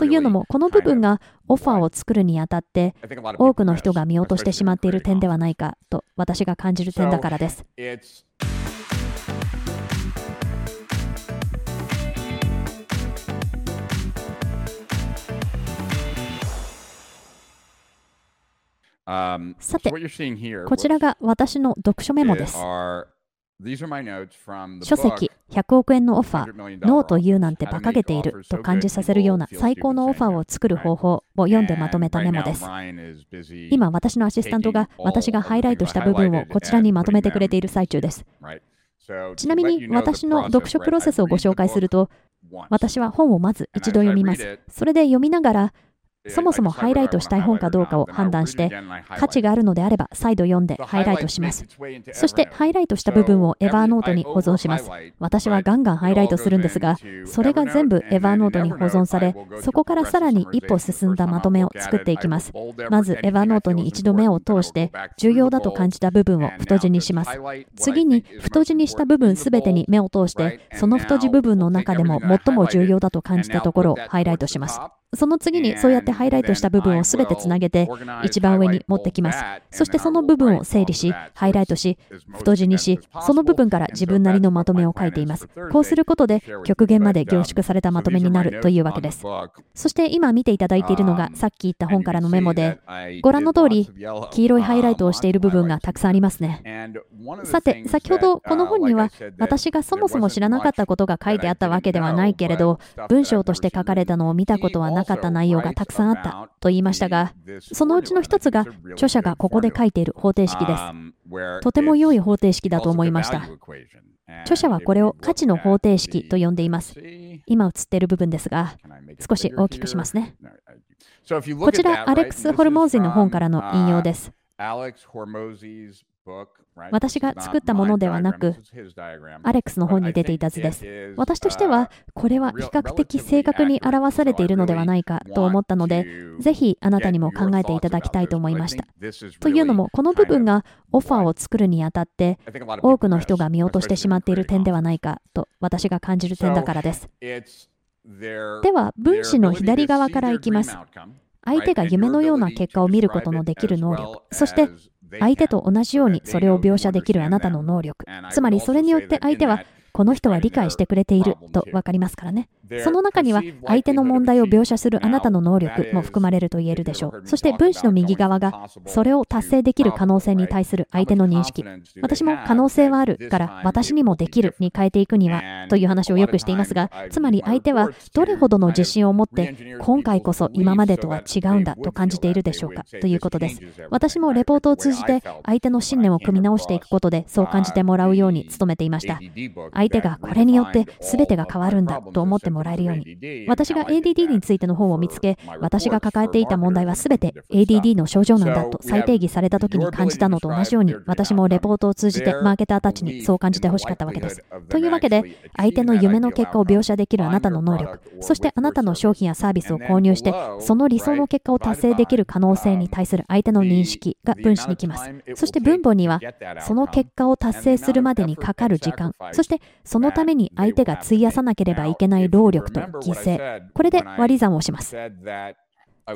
というのも、この部分がオファーを作るにあたって、多くの人が見落としてしまっている点ではないかと私が感じる点だからです。Um, さてこちらが私の読書メモです。Are, these are my notes from the 書籍100億円のオファー、$100 million ノーと言うなんて馬鹿げていると感じさせるような最高のオファーを作る方法を読んでまとめたメモです。今、私のアシスタントが私がハイライトした部分をこちらにまとめてくれている最中です。ちなみに私の読書プロセスをご紹介すると、私は本をまず一度読みます。それで読みながら、そもそもハイライトしたい本かどうかを判断して、価値があるのであれば再度読んでハイライトします。そしてハイライトした部分をエヴァーノートに保存します。私はガンガンハイライトするんですが、それが全部エヴァーノートに保存され、そこからさらに一歩進んだまとめを作っていきます。まずエヴァーノートに一度目を通して、重要だと感じた部分を太字にします。次に太字にした部分すべてに目を通して、その太字部分の中でも最も重要だと感じたところをハイライトします。その次にそうやってハイライトした部分をすべてつなげて一番上に持ってきます。そしてその部分を整理し、ハイライトし、太字にし、その部分から自分なりのまとめを書いています。こうすることで極限まで凝縮されたまとめになるというわけです。そして今見ていただいているのがさっき言った本からのメモで、ご覧の通り黄色いハイライトをしている部分がたくさんありますね。さて、先ほどこの本には私がそもそも知らなかったことが書いてあったわけではないけれど、文章として書かれたのを見たことはななかった内容がたくさんあったと言いましたが、そのうちの一つが著者がここで書いている方程式です。とても良い方程式だと思いました。著者はこれを価値の方程式と呼んでいます。今映っている部分ですが、少し大きくしますね。こちら、アレックス・ホルモーゼの本からの引用です。私が作ったものではなく、アレックスの本に出ていた図です。私としては、これは比較的正確に表されているのではないかと思ったので、ぜひあなたにも考えていただきたいと思いました。というのも、この部分がオファーを作るにあたって、多くの人が見落としてしまっている点ではないかと私が感じる点だからです。では、分子の左側からいきます。相手が夢のような結果を見ることのできる能力、そして相手と同じようにそれを描写できるあなたの能力。つまりそれによって相手はこの人は理解してくれていると分かりますからね。その中には相手の問題を描写するあなたの能力も含まれると言えるでしょう。そして分子の右側がそれを達成できる可能性に対する相手の認識。私も可能性はあるから私にもできるに変えていくにはという話をよくしていますが、つまり相手はどれほどの自信を持って今回こそ今までとは違うんだと感じているでしょうか？ということです。私もレポートを通じて相手の信念を組み直していくことでそう感じてもらうように努めていました。相手がこれによって全てが変わるんだと思ってもらえるように。私が ADD についての本を見つけ、私が抱えていた問題は全て ADD の症状なんだと再定義された時に感じたのと同じように、私もレポートを通じてマーケターたちにそう感じてほしかったわけです。というわけで、相手の夢の結果を描写できるあなたの能力、そしてあなたの商品やサービスを購入して、その理想の結果を達成できる可能性に対する相手の認識が分子に来ます。そして分母には、その結果を達成するまでにかかる時間、そしてそのために相手が費やさなければいけない労力と犠牲、これで割り算をします。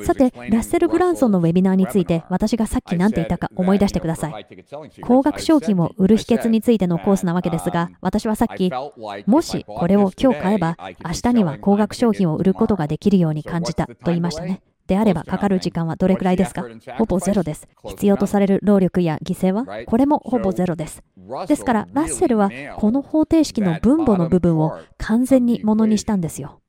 さて、ラッセル・ブランソンのウェビナーについて私がさっき何て言ったか思い出してください。高額商品を売る秘訣についてのコースなわけですが、私はさっき、もしこれを今日買えば、明日には高額商品を売ることができるように感じたと言いましたね。であればかかる時間はどれくらいですか？ほぼゼロです。必要とされる労力や犠牲はこれもほぼゼロです。ですから、ラッセルはこの方程式の分母の部分を完全にものにしたんですよ。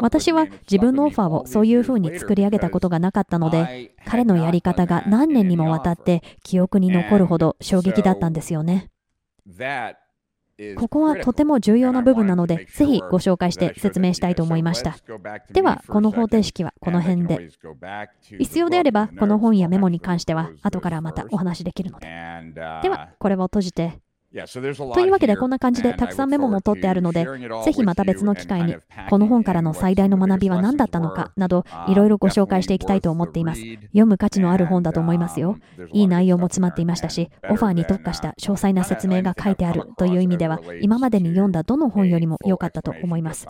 私は自分のオファーをそういうふうに作り上げたことがなかったので、彼のやり方が何年にもわたって記憶に残るほど衝撃だったんですよね。ここはとても重要な部分なので、ぜひご紹介して説明したいと思いました。では、この方程式はこの辺で。必要であれば、この本やメモに関しては、後からまたお話しできるので。では、これを閉じて。というわけで、こんな感じでたくさんメモも取ってあるので、ぜひまた別の機会に、この本からの最大の学びは何だったのかなど、いろいろご紹介していきたいと思っています。読む価値のある本だと思いますよ。いい内容も詰まっていましたし、オファーに特化した詳細な説明が書いてあるという意味では、今までに読んだどの本よりも良かったと思います。